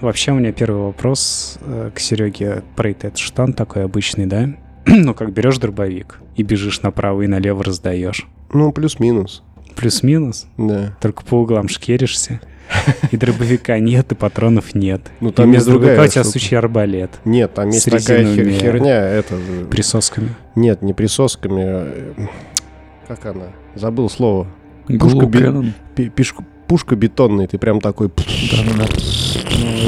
Вообще у меня первый вопрос э, к Сереге про этот штан такой обычный, да? ну, как берешь дробовик и бежишь направо и налево раздаешь. Ну, плюс-минус. Плюс-минус? Да. Только по углам шкеришься. И дробовика нет, и патронов нет. Ну, И там есть вместо дробовика другая у тебя сучий арбалет. Нет, там есть такая хер- херня, это... Присосками. Нет, не присосками. э, Как она? Забыл слово. Глоу би- Кэнон. Пушка бетонная, ты прям такой... Ну,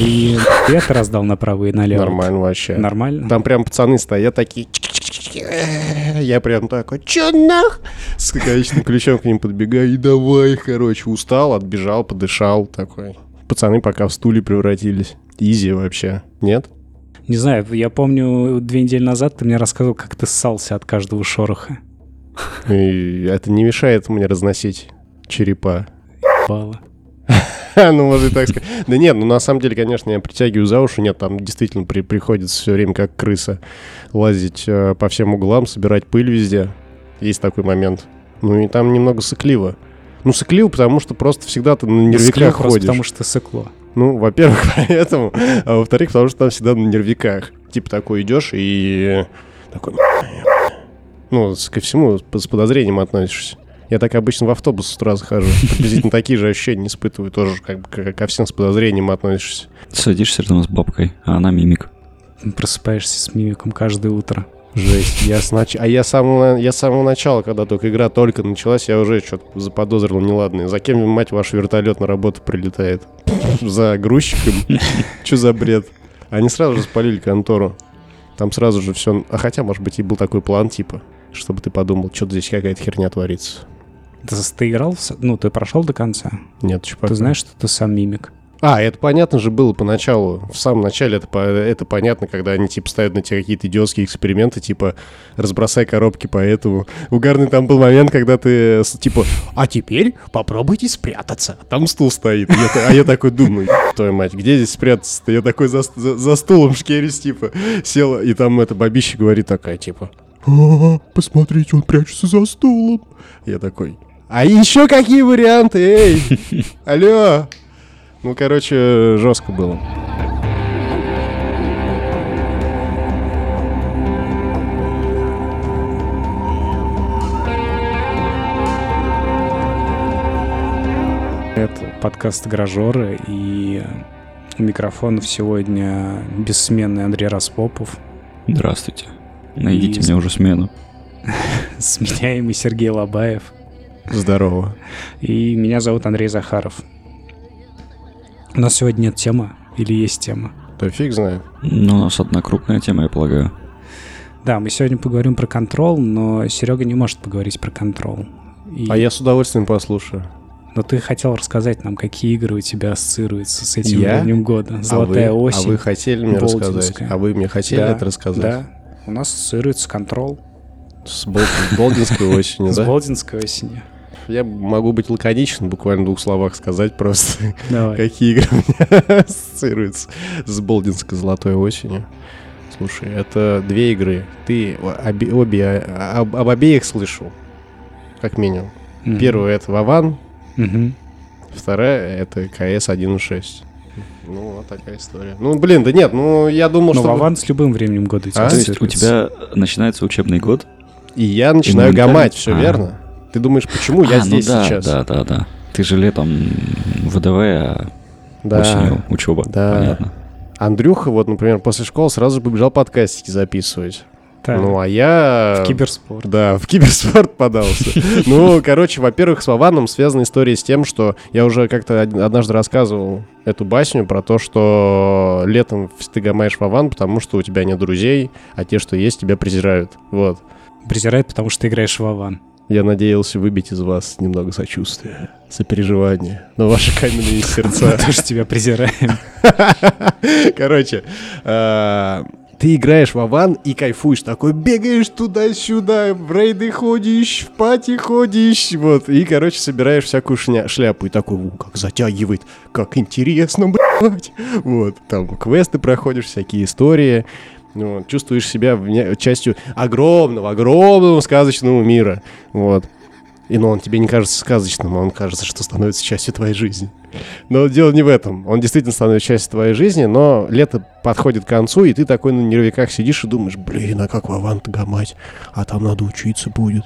и ты это раздал направо и налево. Нормально вообще. Нормально? Там прям пацаны стоят такие... Я прям такой, чё нах? С гаечным ключом к ним подбегаю и давай, короче, устал, отбежал, подышал, такой. Пацаны пока в стуле превратились. Изи вообще. Нет? Не знаю, я помню, две недели назад ты мне рассказывал, как ты ссался от каждого шороха. И это не мешает мне разносить черепа. Бала. ну, можно и так сказать. Да нет, ну на самом деле, конечно, я притягиваю за уши. Нет, там действительно при- приходится все время как крыса лазить э, по всем углам, собирать пыль везде. Есть такой момент. Ну и там немного сыкливо. Ну, сыкливо, потому что просто всегда ты на нервиках ходишь. потому что сыкло. Ну, во-первых, поэтому, а во-вторых, потому что там всегда на нервиках. Типа такой идешь и такой... Ну, ко всему с подозрением относишься. Я так обычно в автобус с утра захожу. Приблизительно такие же ощущения испытываю. Тоже как бы ко всем с подозрением относишься. Садишься рядом с бабкой, а она мимик. Просыпаешься с мимиком каждое утро. Жесть. Я снач... А я с, самого, я с самого начала, когда только игра только началась, я уже что-то заподозрил неладное. За кем, мать, ваш вертолет на работу прилетает? За грузчиком? Что за бред? Они сразу же спалили контору. Там сразу же все... А хотя, может быть, и был такой план, типа, чтобы ты подумал, что-то здесь какая-то херня творится. Ты, ты играл? в Ну, ты прошел до конца? Нет, что Ты знаешь, что ты сам мимик? А, это понятно же было поначалу. В самом начале это, это понятно, когда они типа ставят на тебя какие-то идиотские эксперименты, типа разбросай коробки по этому. Угарный там был момент, когда ты типа, а теперь попробуйте спрятаться. Там стул стоит. Я а я такой думаю, твою мать, где здесь спрятаться-то? Я такой за, за- за стулом шкерюсь, типа, сел, и там эта бабища говорит такая, типа, «А, посмотрите, он прячется за стулом. Я такой, а еще какие варианты, эй? Алло, ну, короче, жестко было. Это подкаст «Гаражеры», и у микрофонов сегодня бессменный Андрей Распопов, Здравствуйте. Найдите И- мне уже смену. сменяемый Сергей Лобаев, Здорово. и меня зовут Андрей Захаров. У нас сегодня нет темы, или есть тема? Да фиг знает. Ну, у нас одна крупная тема, я полагаю. Да, мы сегодня поговорим про контрол, но Серега не может поговорить про контрол. И- А я с удовольствием послушаю. Но ты хотел рассказать нам, какие игры у тебя ассоциируются с этим Я? временем года. А Золотая вы- осень. А вы хотели мне рассказать? А вы мне хотели Да, это рассказать? Да. У нас ассоциируется контрол С Бол- Болдинской осенью, с да? Болдинской осенью. Я могу быть лаконичен, буквально в двух словах сказать просто, Давай. какие игры у меня ассоциируются с Болдинской золотой осенью. Слушай, это две игры. Ты обе- обе, а- об, об обеих слышал, как минимум. Мгм. Первая — это Вован, Мгм. Вторая — это КС 1.6. Ну, вот такая история. Ну, блин, да нет, ну, я думал, Но что... Вован с любым временем года А? То есть у тебя начинается учебный год? И я начинаю гамать, все А. верно? Ты думаешь, почему я А, ну здесь да, сейчас? Да, да, да. Ты же летом ВДВ, а Да. осенью учеба. Да. Понятно. Андрюха, вот, например, после школы сразу же побежал подкастики записывать. Так, Ну, а я... в киберспорт. Да, в киберспорт подался. Ну, короче, во-первых, с Вованом связана история с тем, что я уже как-то од- однажды рассказывал эту басню про то, что летом ты гамаешь Вован, потому что у тебя нет друзей, а те, что есть, тебя презирают. Вот. Презирает, потому что ты играешь в Вован. Я надеялся выбить из вас немного сочувствия, сопереживания, но ваши каменные сердца... Мы тоже тебя презираем. Короче, а, ты играешь в Аван и кайфуешь, такой бегаешь туда-сюда, в рейды ходишь, в пати ходишь, вот, и, короче, собираешь всякую шня- шляпу, и такой, «У, как затягивает, как интересно, блядь, вот, там квесты проходишь, всякие истории, вот, чувствуешь себя частью огромного, огромного сказочного мира, вот. И ну, он тебе не кажется сказочным, он кажется, что становится частью твоей жизни. Но дело не в этом. Он действительно становится частью твоей жизни, но лето подходит к концу, и ты такой на нервиках сидишь и думаешь, блин, а как в Авант гамать? А там надо учиться будет.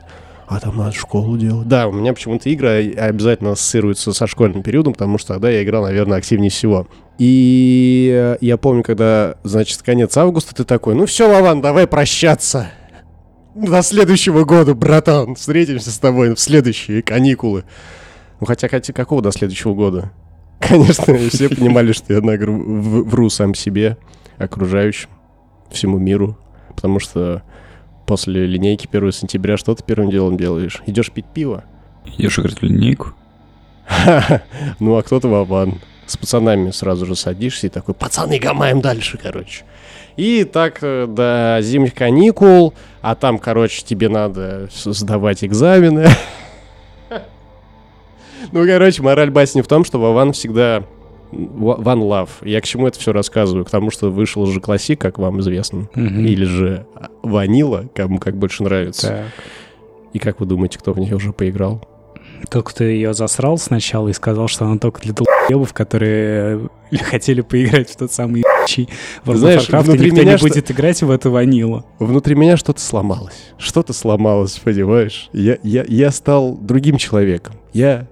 А там надо школу делать. Да, у меня почему-то игры обязательно ассоциируются со школьным периодом, потому что тогда я играл, наверное, активнее всего. И э, я помню, когда, значит, конец августа, ты такой, ну все, Вован, давай прощаться. До следующего года, братан. Встретимся с тобой в следующие каникулы. Ну хотя, хотя какого до следующего года? Конечно, все понимали, что я вру сам себе, окружающим, всему миру. Потому что после линейки 1 сентября что ты первым делом делаешь? Идешь пить пиво? Идешь играть в линейку? Ну, а кто-то вован. С пацанами сразу же садишься и такой, пацаны, гамаем дальше, короче. И так э, до зимних каникул, а там, короче, тебе надо сдавать экзамены. Ну, короче, мораль басни в том, что Вован всегда One Love. Я к чему это все рассказываю? К тому, что вышел же классик, как вам известно. Или же ванила, кому как больше нравится. Так. И как вы думаете, кто в нее уже поиграл? Тот, кто ее засрал сначала и сказал, что она только для долбоебов, которые э, хотели поиграть в тот самый ебучий World Знаешь, of Warcraft, и внутри никто меня не что- будет играть в эту ванилу. Внутри меня что-то сломалось. Что-то сломалось, понимаешь? Я, я, я стал другим человеком. Я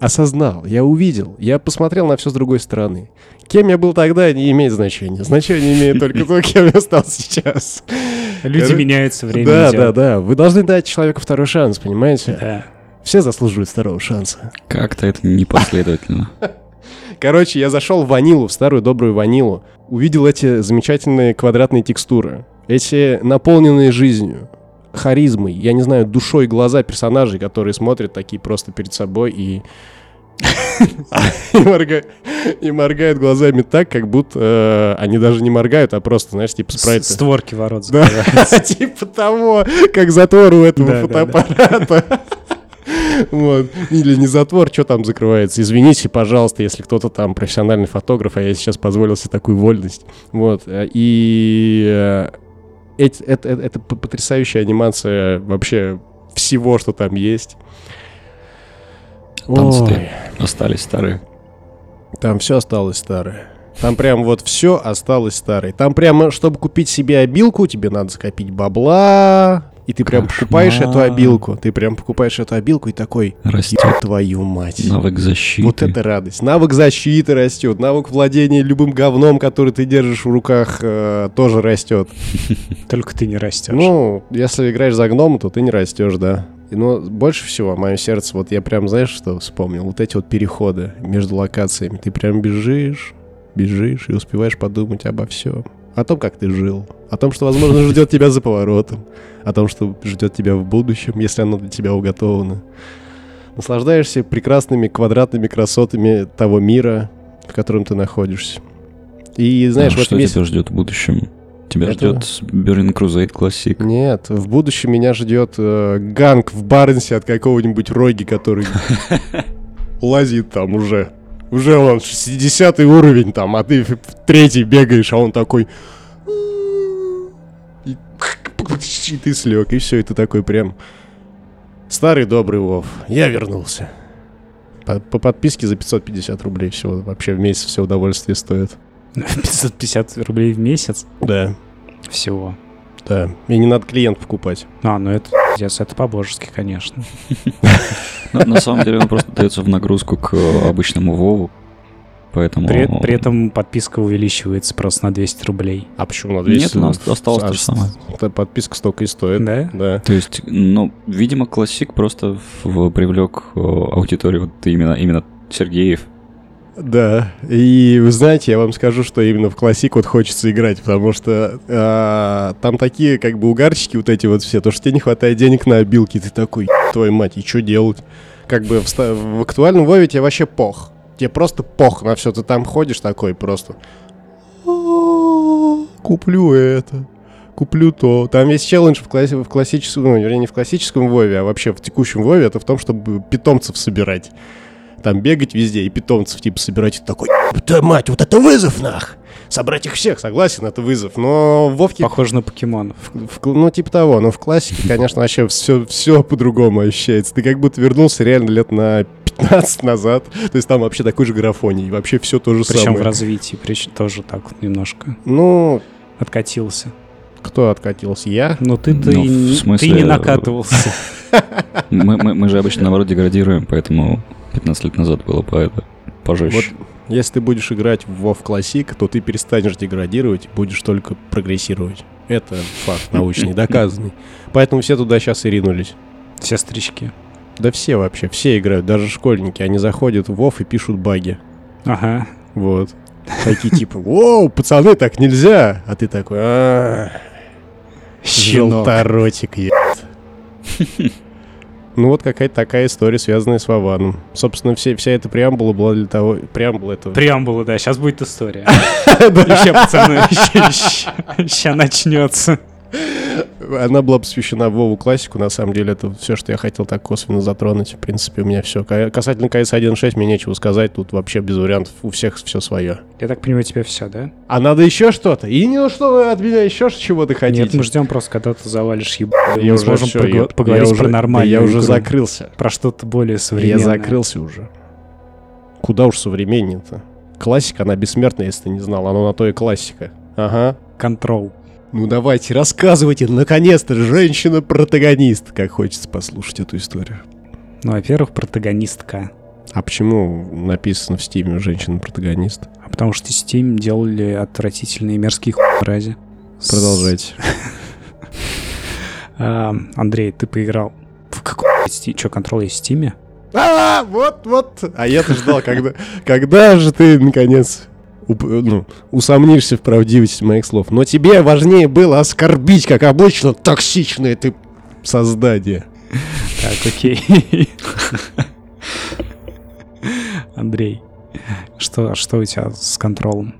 осознал, я увидел, я посмотрел на все с другой стороны. Кем я был тогда, не имеет значения. Значение имеет только то, кем я стал сейчас. Люди меняются, время Да, да, да. Вы должны дать человеку второй шанс, понимаете? Да. Все заслуживают второго шанса. Как-то это непоследовательно. Короче, я зашел в ванилу, в старую добрую ванилу, увидел эти замечательные квадратные текстуры, эти наполненные жизнью, харизмой, я не знаю, душой глаза персонажей, которые смотрят такие просто перед собой и... и, морга- и моргают глазами так, как будто э, они даже не моргают, а просто, знаешь, типа спрайты. Створки ворот Да. закрываются. Типа того, как затвор у этого фотоаппарата. Вот. Или не затвор, что там закрывается. Извините, пожалуйста, если кто-то там профессиональный фотограф, а я сейчас позволил себе такую вольность. Вот. И это, это- это потрясающая анимация вообще всего, что там есть. Танцы-то Ой. остались старые. Там все осталось старое. Там прям вот все осталось старое. Там прямо, чтобы купить себе обилку, тебе надо скопить бабла. И ты прям Кошмар. покупаешь эту обилку. Ты прям покупаешь эту обилку и такой, Растет «Ёб твою мать. навык защиты. Вот это радость. Навык защиты растет, навык владения любым говном, который ты держишь в руках, э, тоже растет. Только ты не растешь. Ну, если играешь за гнома, то ты не растешь, да. Но больше всего мое сердце, вот я прям, знаешь, что вспомнил? Вот эти вот переходы между локациями. Ты прям бежишь, бежишь и успеваешь подумать обо всем. О том, как ты жил. О том, что, возможно, ждет тебя за поворотом. О том, что ждет тебя в будущем, если оно для тебя уготовано. Наслаждаешься прекрасными квадратными красотами того мира, в котором ты находишься. И знаешь, А в этом что есть... тебя ждет в будущем? Тебя Это- ждет Burning Crusade Classic. Нет, в будущем меня ждет э, ганг в Барнсе от какого-нибудь Роги, который лазит там уже. Уже он 60 уровень там, а ты в третий бегаешь, а он такой... И, и ты слег, и все, и ты такой прям... Старый добрый Вов, я вернулся. По, по подписке за 550 рублей всего, вообще в месяц все удовольствие стоит. 550 рублей в месяц Да, всего. Да. И не надо клиент покупать. А, ну это пиздец, это по-божески, конечно. На, самом деле он просто дается в нагрузку к э, обычному Вову. Поэтому... При, при этом подписка увеличивается просто на 200 рублей. А почему на 200? Нет, у нас осталось то же самое. Эта подписка столько и стоит. Да? Да. То есть, ну, видимо, классик просто в- привлек э, аудиторию вот именно, именно Сергеев. Да. И вы знаете, я вам скажу, что именно в классик вот хочется играть, потому что а, там такие как бы угарчики вот эти вот все, то что тебе не хватает денег на обилки, ты такой, твою мать, и что делать? Как бы в, в актуальном Вове тебе вообще пох. Тебе просто пох на все, ты там ходишь такой просто. «А, Куплю это. Куплю то. Там весь челлендж в, классе, в классическом, ну, вернее, не в классическом Вове, а вообще в текущем Вове, это в том, чтобы питомцев собирать. Там бегать везде и питомцев типа собирать. И такой, да мать, вот это вызов нах! собрать их всех, согласен, это вызов. Но в Вовке, Похоже на покемонов. в- в- ну типа того, но в классике, конечно, вообще все, все по-другому ощущается. Ты как будто вернулся реально лет на 15 назад. То есть там вообще такой же графоний, вообще все то же Причем в самое. развитии, прич- тоже так вот немножко Ну, откатился. кто откатился? Я? Но ты, ты, Ну, в не- смысле, ты не накатывался. Мы, мы, мы же обычно наоборот деградируем, поэтому 15 лет назад было по это пожестче. Если ты будешь играть в WoW Classic, то ты перестанешь деградировать будешь только прогрессировать. Это факт научный, доказанный. Поэтому все туда сейчас и ринулись. Все старички. Да все вообще, все играют, даже школьники. Они заходят в WoW и пишут баги. Ага. Вот. Такие типа, воу, пацаны, так нельзя. А ты такой, «А, желторотик, ебать. Ну вот какая-то такая история, связанная с Вованом. Собственно, все, вся эта преамбула была для того... Преамбула это... Преамбула, да, сейчас будет история. Еще, пацаны, сейчас начнется. Она была посвящена Вову классику, на самом деле это все, что я хотел так косвенно затронуть. В принципе, у меня все. Касательно КС 1.6 мне нечего сказать, тут вообще без вариантов, у всех все свое. Я так понимаю, тебе все, да? А надо еще что-то? И не ну что вы от меня еще чего-то хотите? Нет, мы ждем просто, когда ты завалишь еб... Я Мы уже сможем всё, погла- я- поговорить я про уже- нормальную да Я уже игру. закрылся. Про что-то более Я современное. закрылся уже. Куда уж современнее-то? Классика, она бессмертная, если ты не знал. Она на то и классика. Ага. Контрол. Ну давайте, рассказывайте, наконец-то, женщина-протагонист. Как хочется послушать эту историю. Ну, во-первых, протагонистка. А почему написано в стиме женщина-протагонист? А потому что Steam делали отвратительные мерзкие рази. Продолжайте. Андрей, ты поиграл в какой Steam? Что, контрол есть в Steam? А, вот, вот. А я-то ждал, когда, когда же ты, наконец, ну, усомнишься в правдивости моих слов. Но тебе важнее было оскорбить, как обычно, токсичное ты создание. Так, окей. Андрей, что, что у тебя с контролом?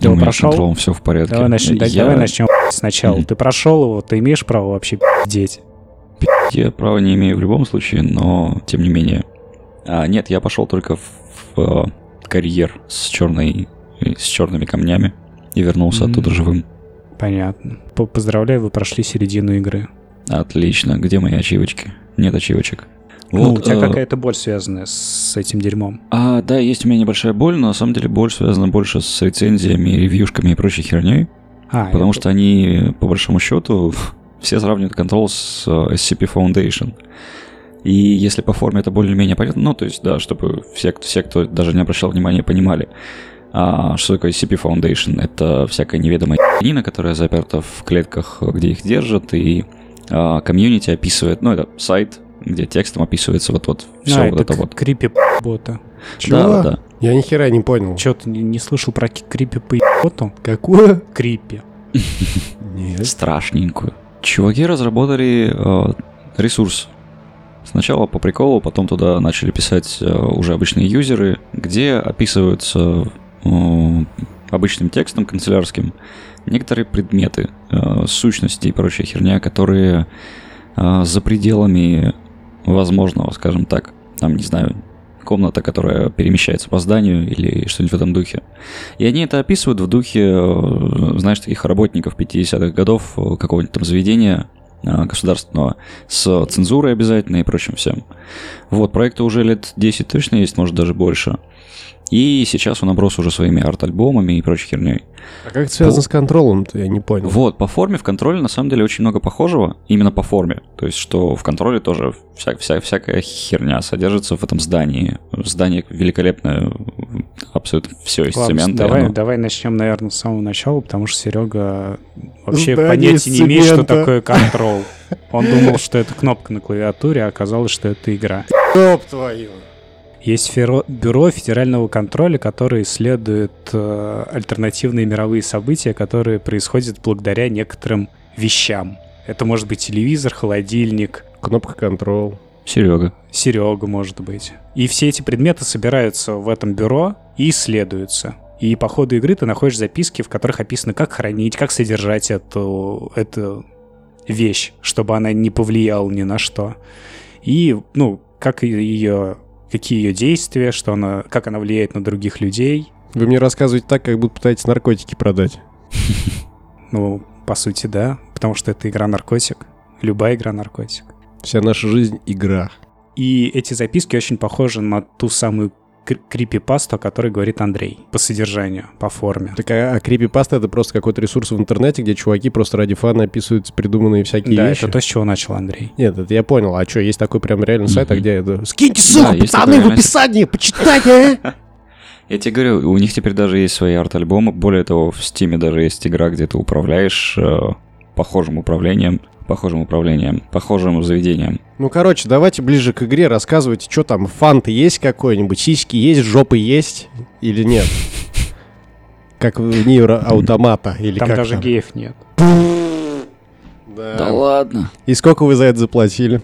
Ты У его меня с прошел? контролом все в порядке. Давай, начнем, Я- давай начнем сначала. Мгм. Ты прошел его, ты имеешь право вообще пиздеть? Я права не имею в любом случае, но тем не менее. А, нет, я пошел только в, в, э, карьер с черной, с черными камнями и вернулся М. оттуда живым. Понятно. По- Поздравляю, вы прошли середину игры. Отлично. Где мои ачивочки? Нет ачивочек. ну, у Вот, тебя э, какая-то боль связанная с этим дерьмом. А, да, есть у меня небольшая боль, но на самом деле боль связана больше с рецензиями, ревьюшками и прочей херней, А, потому это- что они, по большому счету, все сравнивают контрол с э, SCP Foundation. И если по форме это более-менее понятно, ну, то есть, да, чтобы все, все, кто даже не обращал внимания, понимали, а, что такое SCP Foundation. Это всякая неведомая нина, которая заперта в клетках, где их держат, и а, комьюнити описывает, ну, это сайт, где текстом описывается вот-вот все а, вот это к- вот. крипи бота. Да, да, да. Я ни хера не понял. Че, ты не, не слышал про крипи боту? Какое? Крипи. Нет. страшненькую. Чуваки разработали э, ресурс. Сначала по приколу, потом туда начали писать э, уже обычные юзеры, где описываются обычным текстом канцелярским некоторые предметы, э, сущности и прочая херня, которые э, за пределами возможного, скажем так, там, не знаю, комната, которая перемещается по зданию или что-нибудь в этом духе. И они это описывают в духе, э, знаешь, таких работников 50-х годов э, какого-нибудь там заведения э, государственного с цензурой обязательно и прочим всем. Вот, проекту уже лет 10 точно есть, может даже больше. И сейчас он оброс уже своими арт-альбомами и прочей херней. А как это связано с контролем-то? Я не понял. Вот, по форме в контроле на самом деле очень много похожего, именно по форме. То есть, что в контроле тоже вся, вся, всякая херня содержится в этом здании. Здание великолепное, абсолютно все из Ладно, цемента. давай, оно- давай начнем, наверное, с самого начала, потому что Серега вообще Здание понятия не имеет, что такое контрол. Он думал, что это кнопка на клавиатуре, а оказалось, что это игра. Топ твою. Есть феро- бюро федерального контроля, которое исследует э, альтернативные мировые события, которые происходят благодаря некоторым вещам. Это может быть телевизор, холодильник, Кнопка контрол. Серега. Серега, может быть. И все эти предметы собираются в этом бюро и исследуются. И по ходу игры ты находишь записки, в которых описано, как хранить, как содержать эту, эту вещь, чтобы она не повлияла ни на что. И, ну, как ее, какие ее действия, что она, как она влияет на других людей. Вы мне рассказываете так, как будто пытаетесь наркотики продать. Ну, по сути, да, потому что это игра-наркотик. Любая игра-наркотик. Вся наша жизнь — игра. И эти записки очень похожи на ту самую крипипасту, о которой говорит Андрей. По содержанию, по форме. Так, а, а крипипаста — это просто какой-то ресурс в интернете, где чуваки просто ради фана описывают придуманные всякие да, вещи? это то, с чего начал Андрей. Нет, это я понял. А что, есть такой прям реальный сайт, а где это... Скиньте ссылку, Да, пацаны, в описании, почитайте, а! Я тебе говорю, у них теперь даже есть свои арт-альбомы. Более того, в Стиме даже есть игра, где ты управляешь э, похожим управлением, похожим управлением, похожим заведением. Ну, короче, давайте ближе к игре рассказывайте, что там, фанты есть какой-нибудь, сиськи есть, жопы есть или нет? Как в Нивро Автомата или Там как даже там? геев нет. Да. Да ладно. И сколько вы за это заплатили?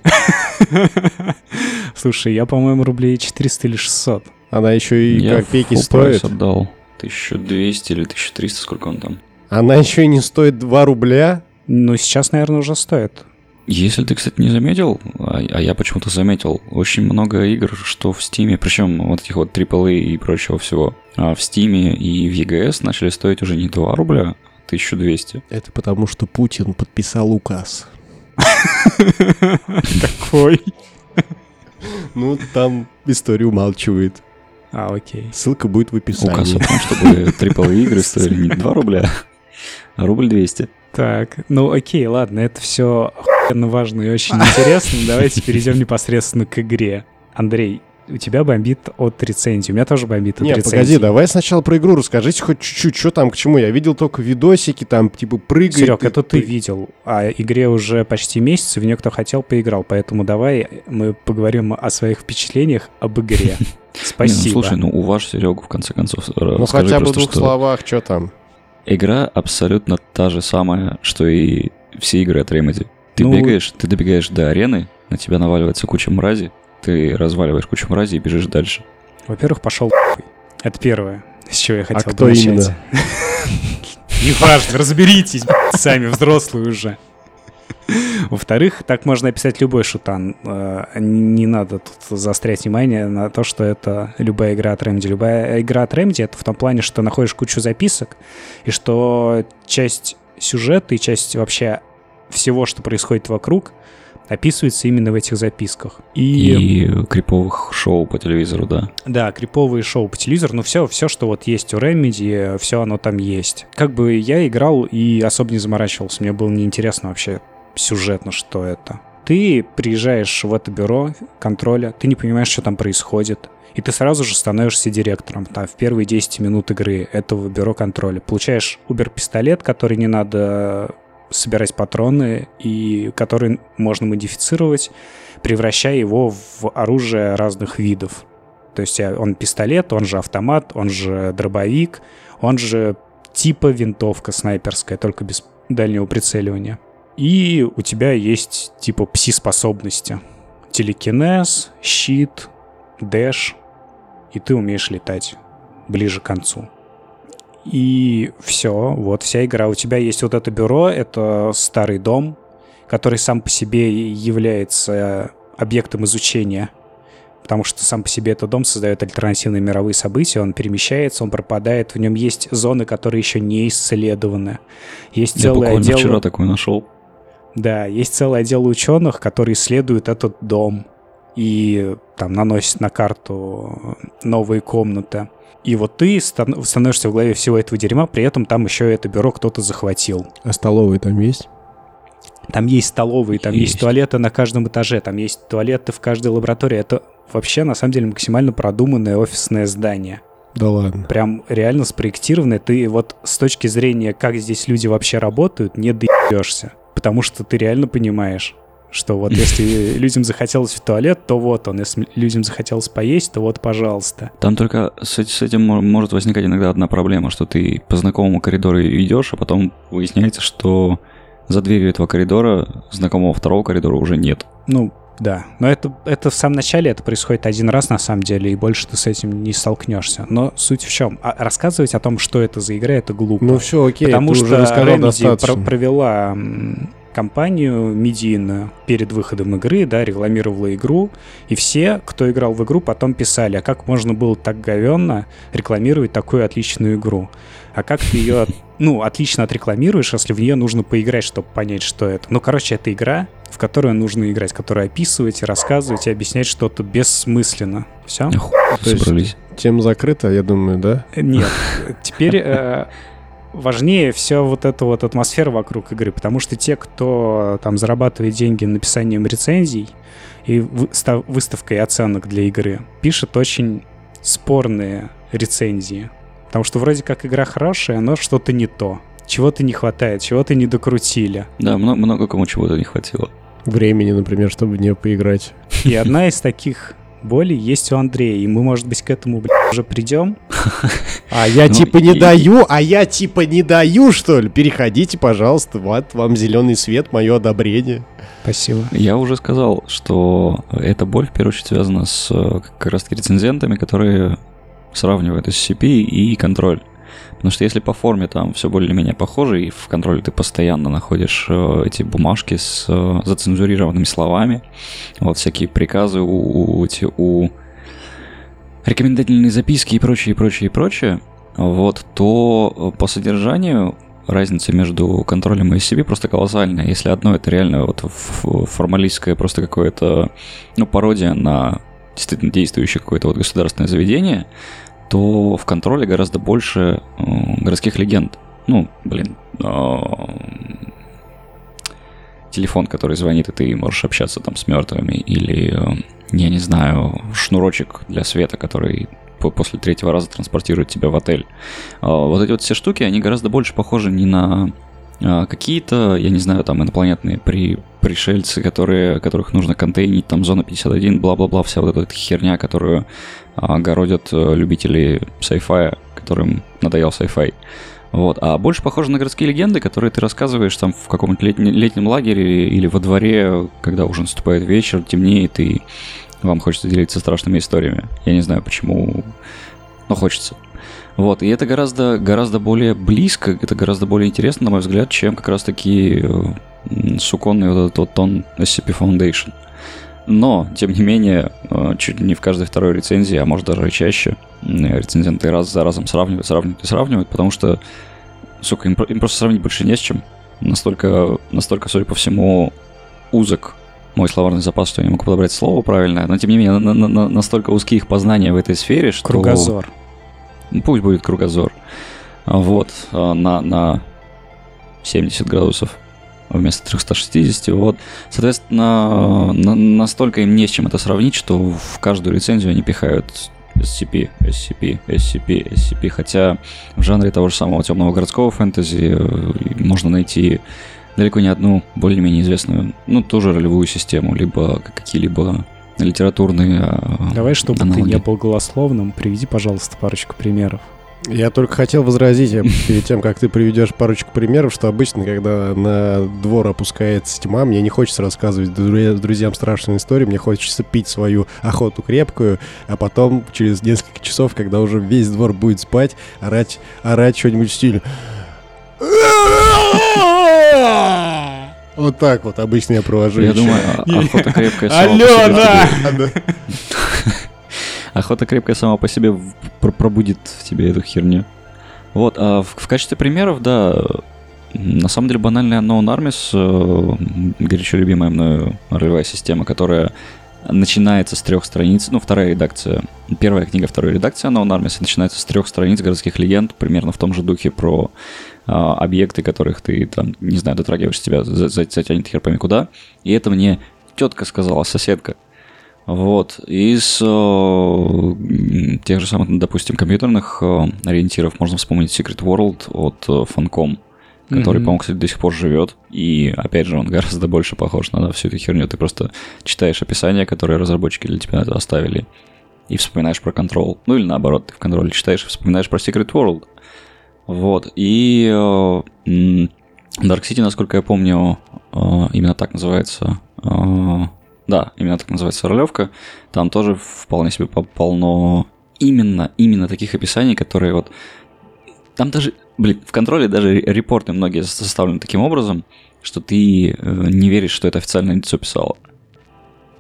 Слушай, я, по-моему, рублей 400 или 600. Она еще и Я копейки стоит. прайс отдал. 1200 или 1300, сколько он там. Она еще и не стоит 2 рубля. Ну, сейчас, наверное, уже стоит. Если ты, кстати, не заметил, а, а я почему-то заметил, очень много игр, что в Стиме, причем вот этих вот AAA и прочего всего, а в Стиме и в EGS начали стоить уже не 2 рубля, а 1200. Это потому, что Путин подписал указ. Какой? Ну, там история умалчивает. А, окей. Ссылка будет в Указ о описании. том, чтобы AAA игры стоили не 2 рубля, а рубль 200. Так, ну окей, ладно, это все охуенно важно и очень интересно. Давайте перейдем непосредственно к игре. Андрей, у тебя бомбит от рецензии. У меня тоже бомбит от Не, рецензии. погоди, давай сначала про игру расскажите хоть чуть-чуть, что там к чему. Я видел только видосики, там, типа, прыгает. Серег, и- это ты видел. А игре уже почти месяц, и в нее кто хотел, поиграл. Поэтому давай мы поговорим о своих впечатлениях об игре. Не, Спасибо. ну, слушай, ну уважь Серегу, в конце концов. Ну, хотя бы в двух что словах, что там. Игра абсолютно та же самая, что и все игры от Remedy. Ты Ну- бегаешь, ты добегаешь до арены, на тебя наваливается куча мрази, ты разваливаешь кучу мрази и бежишь дальше. Во-первых, пошел. Это первое, с чего я хотел бы А кто начать. именно? Неважно, разберитесь, сами взрослые уже. Во-вторых, так можно описать любой шутан. Э, Не надо тут заострять внимание на то, что это любая игра от Remedy. Любая игра от Remedy — это в том плане, что находишь кучу записок, и что часть сюжета и часть вообще всего, что происходит вокруг, описывается именно в этих записках. И, криповых шоу по телевизору, да. Да, криповые шоу по телевизору, ну все, все, что вот есть у Remedy, все оно там есть. Как бы я играл и особо не заморачивался, мне было неинтересно вообще сюжетно, что это. Ты приезжаешь в это бюро контроля, ты не понимаешь, что там происходит, и ты сразу же становишься директором там, в первые 10 минут игры этого бюро контроля. Получаешь Убер-пистолет, который не надо собирать патроны и который можно модифицировать, превращая его в оружие разных видов. То есть э, он пистолет, он же автомат, он же дробовик, он же типа винтовка снайперская, только без дальнего прицеливания. И у тебя есть типа пси-способности. Телекинез, щит, дэш, и ты умеешь летать ближе к концу. И все, вот вся игра. У тебя есть вот это бюро, это старый дом, который сам по себе является объектом изучения потому что сам по себе этот дом создает альтернативные мировые события, он перемещается, он пропадает, в нем есть зоны, которые еще не исследованы. Есть Я буквально отдел... вчера такой нашел. Да, есть целый отдел ученых, которые исследуют этот дом и там наносят на карту новые комнаты. И вот ты стан- становишься в главе всего этого дерьма, при этом там еще это бюро кто-то захватил. А столовые там есть? Там есть столовые, там есть. Есть. туалеты на каждом этаже, там есть туалеты в каждой лаборатории. Это вообще, на самом деле, максимально продуманное офисное здание. Да ладно. Прям реально спроектированное. Ты вот с точки зрения, как здесь люди вообще работают, не доебешься. Потому что ты реально понимаешь, что вот если людям захотелось в туалет, то вот он. Если людям захотелось поесть, то вот, пожалуйста. Там только с, с этим мо- может возникать иногда одна проблема, что ты по знакомому коридору идешь, а потом выясняется, что за дверью этого коридора знакомого второго коридора уже нет. Ну, да. Но это, это в самом начале, это происходит один раз на самом деле, и больше ты с этим не столкнешься. Но суть в чем? А рассказывать о том, что это за игра, это глупо. Ну все, окей, Потому что Remedy про- провела компанию медийную перед выходом игры, да, рекламировала игру, и все, кто играл в игру, потом писали, а как можно было так говенно рекламировать такую отличную игру? А как ты ее, ну, отлично отрекламируешь, если в нее нужно поиграть, чтобы понять, что это? Ну, короче, это игра, в которую нужно играть, которую описывать, рассказывать и объяснять что-то бессмысленно. Все? Собрались. Тема закрыта, я думаю, да? Нет. Теперь э, важнее все вот эта вот атмосфера вокруг игры, потому что те, кто там зарабатывает деньги написанием рецензий и выставкой оценок для игры, пишет очень спорные рецензии. Потому что вроде как игра хорошая, но что-то не то. Чего-то не хватает, чего-то не докрутили. Да, много, много кому чего-то не хватило. Времени, например, чтобы в нее поиграть. И одна из таких боли есть у Андрея, и мы, может быть, к этому, блядь, уже придем. А я ну, типа не даю, а я типа не даю, что ли? Переходите, пожалуйста, вот вам зеленый свет, мое одобрение. Спасибо. Я уже сказал, что эта боль, в первую очередь, связана с как раз-таки рецензентами, которые сравнивают SCP и контроль. Потому что если по форме там все более-менее похоже, и в контроле ты постоянно находишь э, эти бумажки с э, зацензурированными словами, вот всякие приказы у, у, эти, у рекомендательные записки и прочее, и прочее, и прочее, вот, то по содержанию разница между контролем и SCP просто колоссальная. Если одно это реально вот формалистское просто какое-то, ну, пародия на действительно действующее какое-то вот государственное заведение, то в контроле гораздо больше э, городских легенд. Ну, блин, э, телефон, который звонит, и ты можешь общаться там с мертвыми, или, э, я не знаю, шнурочек для света, который после третьего раза транспортирует тебя в отель. Э, вот эти вот все штуки, они гораздо больше похожи не на э, какие-то, я не знаю, там инопланетные при, пришельцы, которые, которых нужно контейнить, там зона 51, бла-бла-бла, вся вот эта херня, которую огородят э, любители sci-fi, которым надоел sci-fi. Вот. А больше похоже на городские легенды, которые ты рассказываешь там в каком-нибудь летне- летнем лагере или во дворе, когда уже наступает вечер, темнеет, и вам хочется делиться страшными историями. Я не знаю почему, но хочется. Вот, и это гораздо, гораздо более близко, это гораздо более интересно, на мой взгляд, чем как раз-таки э, суконный вот этот вот тон SCP Foundation. Но, тем не менее, э, чуть не в каждой второй рецензии, а может даже чаще, рецензенты раз за разом сравнивают, сравнивают и сравнивают, потому что, сука, им, им просто сравнить больше не с чем. Настолько, настолько, судя по всему, узок мой словарный запас, что я не могу подобрать слово правильное, но тем не менее на, на, на, настолько узкие их познания в этой сфере, что... Кругозор. Пусть будет кругозор. Вот, э, на, на 70 градусов вместо 360. Вот. Соответственно, на, настолько им не с чем это сравнить, что в каждую рецензию они пихают SCP, SCP, SCP, SCP, хотя в жанре того же самого темного городского фэнтези э, можно найти далеко не одну более-менее известную, ну, тоже ролевую систему, либо какие-либо литературные а, Давай, чтобы аналоги. ты не был голословным, приведи, пожалуйста, парочку примеров. Я только хотел возразить перед тем, как ты приведешь парочку примеров, что обычно, когда на двор опускается тьма, мне не хочется рассказывать друзьям страшную историю, мне хочется пить свою охоту крепкую, а потом через несколько часов, когда уже весь двор будет спать, орать, орать что-нибудь в стиле. Вот так вот обычно я провожу. Я думаю, а, охота крепкая. Алена! Охота крепкая сама по себе пробудит в тебе эту херню. Вот, а в, в качестве примеров, да, на самом деле банальная Unknown Armies, э, горячо любимая мною ролевая система, которая начинается с трех страниц, ну, вторая редакция, первая книга второй редакции Unknown Armies начинается с трех страниц городских легенд, примерно в том же духе про объекты, которых ты, там, не знаю, дотрагиваешься, тебя затянет хер пойми куда. И это мне тетка сказала, соседка. Вот. Из э, тех же самых, допустим, компьютерных э, ориентиров можно вспомнить Secret World от э, Funcom, который, mm-hmm. по-моему, кстати, до сих пор живет. И, опять же, он гораздо больше похож на да, всю эту херню. Ты просто читаешь описание, которое разработчики для тебя оставили, и вспоминаешь про Control. Ну или наоборот, ты в контроле читаешь и вспоминаешь про Secret World. Вот. И э, Dark City, насколько я помню, э, именно так называется. Э, да, именно так называется ролевка. Там тоже вполне себе полно именно, именно таких описаний, которые вот... Там даже Блин, в контроле даже репорты многие составлены таким образом, что ты не веришь, что это официальное лицо писало.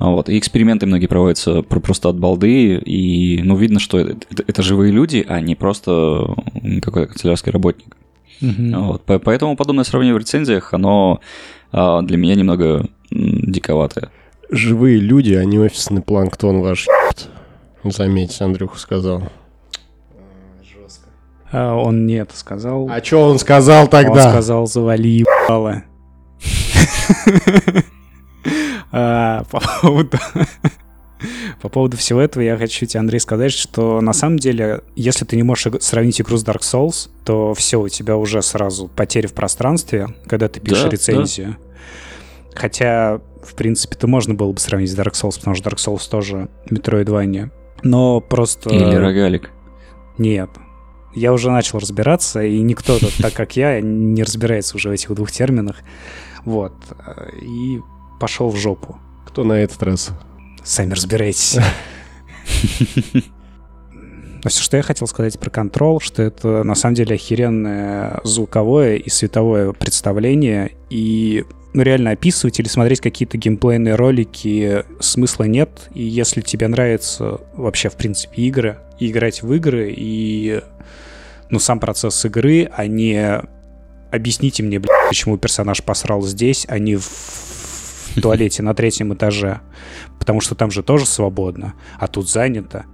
А Вот. И эксперименты многие проводятся просто от балды, и ну, видно, что это, это, это живые люди, а не просто какой-то канцелярский работник. Мгм. Вот. По- Поэтому подобное сравнение в рецензиях, оно а, для меня немного диковатое. Живые люди, а не офисный планктон ваш. ебет. Заметьте, Андрюха сказал. А он не это сказал. А что он сказал Он тогда? сказал, завали ебало. А, По поводу... По поводу всего этого я хочу тебе, Андрей, сказать, что на самом деле, если ты не можешь сравнить игру с Dark Souls, то все, у тебя уже сразу потери в пространстве, когда ты пишешь Да, рецензию. Хотя, в принципе, то можно было бы сравнить с Dark Souls, потому что Dark Souls тоже Metroidvania. Но просто... Или рогалик. Нет. Я уже начал разбираться, и никто, так как я, не разбирается уже в этих двух терминах. Вот. И пошел в жопу. Кто на этот раз? Сами разбирайтесь. Но все, что я хотел сказать про контрол, что это на самом деле охеренное звуковое и световое представление, и ну, реально описывать или смотреть какие-то геймплейные ролики смысла нет, и если тебе нравится вообще, в принципе, игры, и играть в игры, и ну, сам процесс игры, а не объясните мне, блядь, почему персонаж посрал здесь, а не в, в туалете на третьем этаже, потому что там же тоже свободно, а тут занято.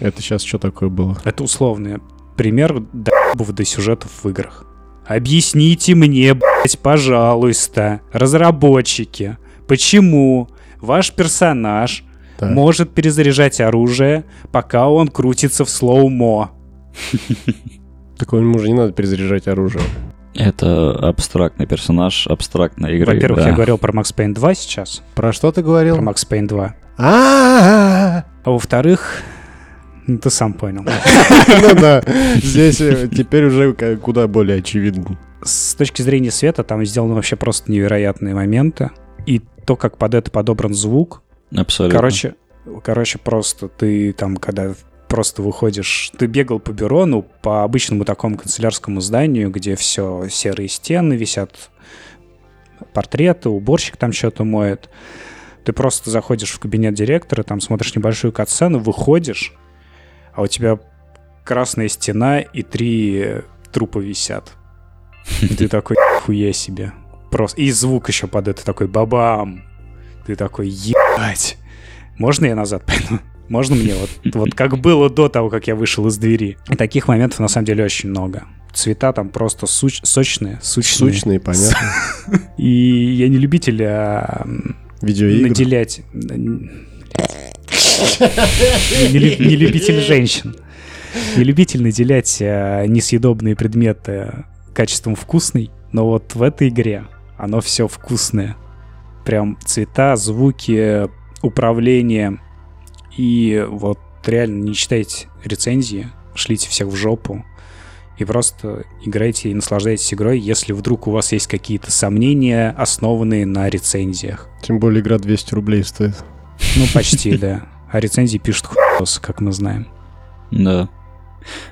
Это сейчас что такое было? Это условный пример доебов до сюжетов в играх. Объясните мне, блядь, пожалуйста, разработчики, почему ваш персонаж Так. может перезаряжать оружие, пока он крутится в слоумо. Так ему же не надо перезаряжать оружие. Это абстрактный персонаж, абстрактная игра. Во-первых, да. я говорил про Max Payne 2 сейчас, Про что ты говорил? про Max Payne 2. А, А во-вторых, ну, ты сам понял. Ну да, здесь э, теперь уже куда более очевидно. С точки зрения света там сделаны вообще просто невероятные моменты. И то, как под это подобран звук, Абсолютно. Короче, короче, просто ты там, когда просто выходишь, ты бегал по бюро, ну, по обычному такому канцелярскому зданию, где все серые стены, висят портреты, уборщик там что-то моет. Ты просто заходишь в кабинет директора, там смотришь небольшую катсцену, выходишь, а у тебя красная стена и три трупа висят. И ты такой, хуя себе. Просто. И звук еще под это такой бабам. Ты такой, ебать. Можно я назад пойду? Можно мне? Вот, вот как было до того, как я вышел из двери. И таких моментов на самом деле очень много. Цвета там просто суч- сочные, сучные. Сучные, понятно. И я не любитель а, м, Видеоигры. наделять... Не любитель женщин. Не любитель наделять а, несъедобные предметы качеством вкусный, но вот в этой игре оно все вкусное. Прям цвета, звуки, управление. И вот реально не читайте рецензии, шлите всех в жопу. И просто играйте и наслаждайтесь игрой, если вдруг у вас есть какие-то сомнения, основанные на рецензиях. Тем более игра 200 рублей стоит. Ну, почти, да. А рецензии пишут хуёсы, как мы знаем. Да.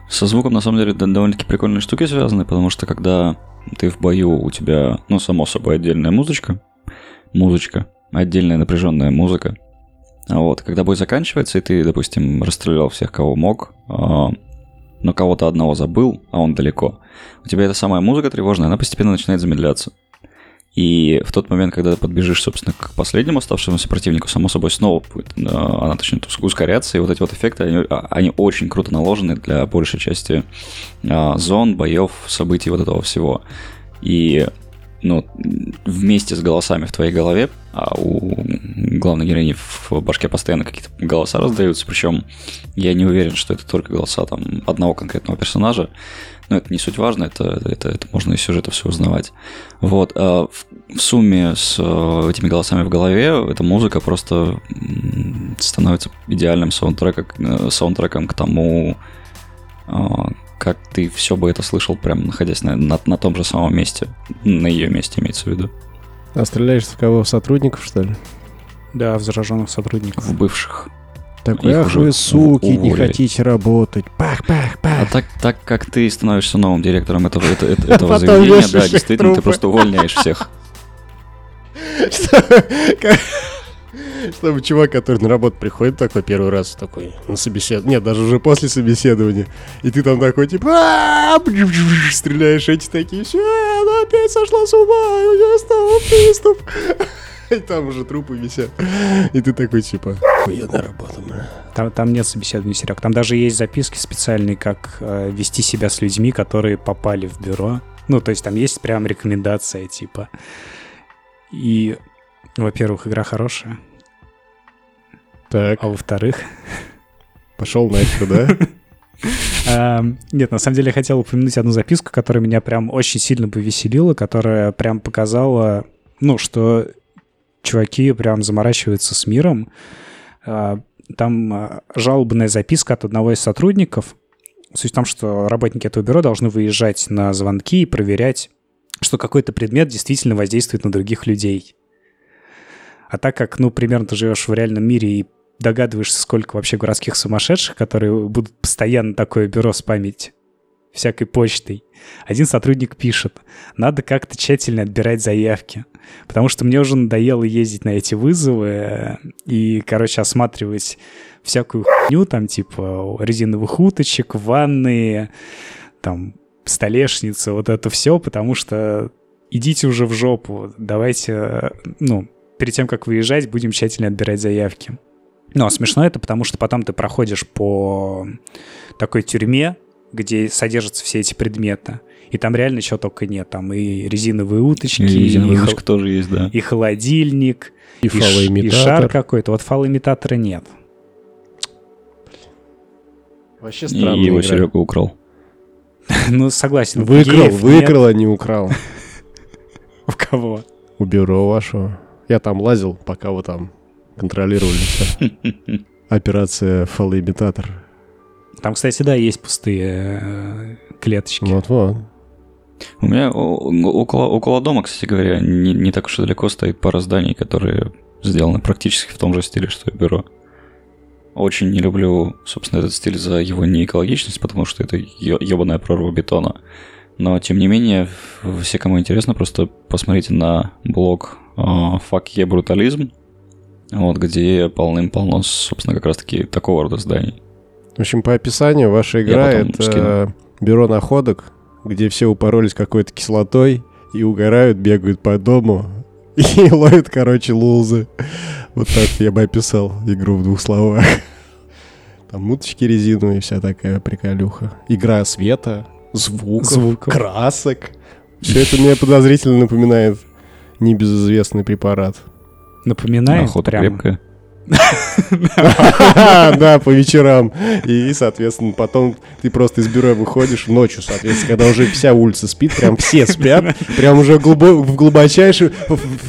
Со звуком, на самом деле, довольно-таки прикольные штуки связаны, потому что когда ты в бою, у тебя, ну, само собой, отдельная музычка, музычка, отдельная напряженная музыка. А вот, когда бой заканчивается, и ты, допустим, расстрелял всех, кого мог, а, но кого-то одного забыл, а он далеко, у тебя эта самая музыка тревожная, она постепенно начинает замедляться. И в тот момент, когда ты подбежишь, собственно, к последнему оставшемуся противнику, само собой, снова будет, э, она ус- ускоряться, и вот эти вот эффекты, они, а, они очень круто наложены для большей части а, зон, боев, событий вот этого всего. И ну, вместе с голосами в твоей голове, а у главной героини в башке постоянно какие-то голоса раздаются, причем я не уверен, что это только голоса там одного конкретного персонажа, но это не суть важно, это, это, это можно из сюжета все узнавать. Вот, а в, в сумме с э, этими голосами в голове эта музыка просто становится идеальным саундтреком, э, саундтреком к тому, а, как ты все бы это слышал, прям находясь на, на, на том же самом месте, на ее месте имеется в виду, А стреляешь в кого? В сотрудников, что ли? Да, в зараженных сотрудников. в бывших. Такой, Их ах вы, суки, не уволили. хотите работать. Пах, пах, А пах. так, так как ты становишься новым директором этого, это- это- этого Потом заведения, да, действительно, ты трупы. просто увольняешь всех. Чтобы чувак, который на работу приходит такой первый раз, такой на собеседование, нет, даже уже после собеседования, и ты там такой, типа, «А, стреляешь, эти такие, все, она опять сошла с ума, у нее стал приступ. И там уже трупы висят. И ты такой, типа, охуенная работа, бля. Там, там нет собеседования, Серег. Там даже есть записки специальные, как э, вести себя с людьми, которые попали в бюро. Ну, то есть там есть прям рекомендация, типа. И, во-первых, игра хорошая. Так, А во-вторых... пошел нахер, да? эм, Нет, на самом деле я хотел упомянуть одну записку, которая меня прям очень сильно повеселила, которая прям показала, ну, что чуваки прям заморачиваются с миром. А, Там а, жалобная записка от одного из сотрудников. Суть в том, что работники этого бюро должны выезжать на звонки и проверять, что какой-то предмет действительно воздействует на других людей. А так как, ну, примерно ты живешь в реальном мире и догадываешься, сколько вообще городских сумасшедших, которые будут постоянно такое бюро спамить всякой почтой. Один сотрудник пишет, надо как-то тщательно отбирать заявки, потому что мне уже надоело ездить на эти вызовы э, и, короче, осматривать всякую хуйню, там, типа, резиновых уточек, ванны, там, столешницы, вот это все, потому что идите уже в жопу, давайте, э, ну, перед тем, как выезжать, будем тщательно отбирать заявки. Ну, а смешно это, потому что потом ты проходишь по такой тюрьме, где содержатся все эти предметы, и там реально чего только нет. Там и резиновые уточки, И резиновая и, хол- тоже есть, да. и холодильник, И и, ш- и шар какой-то. Вот фалоимитатора нет. Вообще И странная его игра. Серега украл. ну, согласен. Выкрал, нет. выкрал, а не украл. У кого? У бюро вашего. Я там лазил, пока вы там контролировали все. Операция фалоимитатор. Там, кстати, да, есть пустые э, клеточки. Вот-вот. У меня около, около дома, кстати говоря, не, не так уж и далеко стоит пара зданий, которые сделаны практически в том же стиле, что и бюро. Очень не люблю, собственно, этот стиль за его неэкологичность, потому что это ебаная прорва бетона. Но, тем не менее, все, кому интересно, просто посмотрите на блог э, «Fuck yeah, брутализм», вот, где полным-полно, собственно, как раз-таки такого рода зданий. В общем, по описанию ваша игра это скину. бюро находок, где все упоролись какой-то кислотой и угорают, бегают по дому и ловят, короче, лузы. Вот так я бы описал игру в двух словах. Там муточки резиновые, вся такая приколюха. Игра света, звуков, Звуков. красок. Все это мне подозрительно напоминает небезызвестный препарат. Напоминает Охота прям. крепкая. Да, по вечерам. И, соответственно, потом ты просто из бюро выходишь ночью, соответственно, когда уже вся улица спит, прям все спят, прям уже в глубочайшей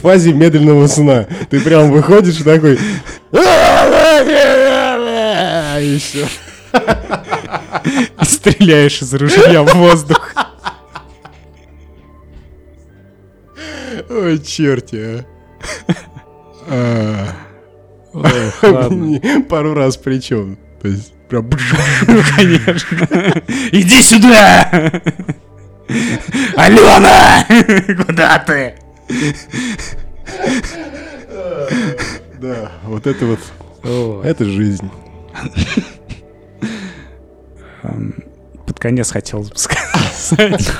фазе медленного сна. Ты прям выходишь такой... И все. Стреляешь из ружья в воздух. Ой, черти, а. А. Пару раз причем. То есть, прям... Конечно. Иди сюда! Алена! Куда ты? Да, вот это вот... Это жизнь. Эм, Под конец хотел сказать.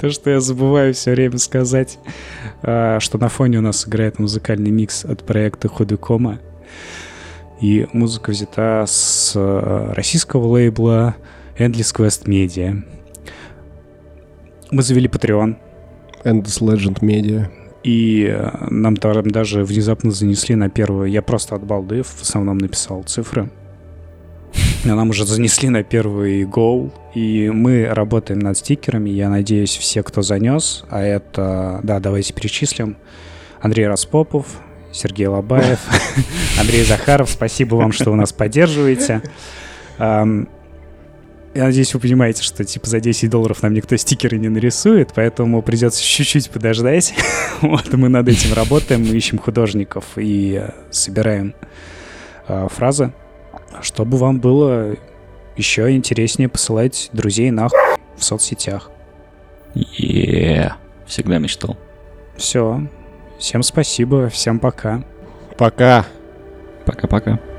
То, что я забываю все время сказать, а, что на фоне у нас играет музыкальный микс от проекта Ходыкома. И музыка взята с э, российского лейбла Endless Quest Media. Мы завели Patreon, Endless Legend Media. И э, нам там даже внезапно занесли на первую... Я просто от балды в основном написал цифры. Но нам уже занесли на первый гол, и мы работаем над стикерами. Я надеюсь, все, кто занес, а это... Да, давайте перечислим. Андрей Распопов, Сергей Лобаев, Андрей Захаров. Спасибо вам, что вы нас поддерживаете. Я надеюсь, вы понимаете, что типа за 10 долларов нам никто стикеры не нарисует, поэтому придется чуть-чуть подождать. вот мы над этим работаем, мы ищем художников и э, собираем э, фразы, чтобы вам было еще интереснее посылать друзей нахуй в соцсетях. Е, всегда мечтал. Все. Всем спасибо, всем пока. Пока. Пока-пока.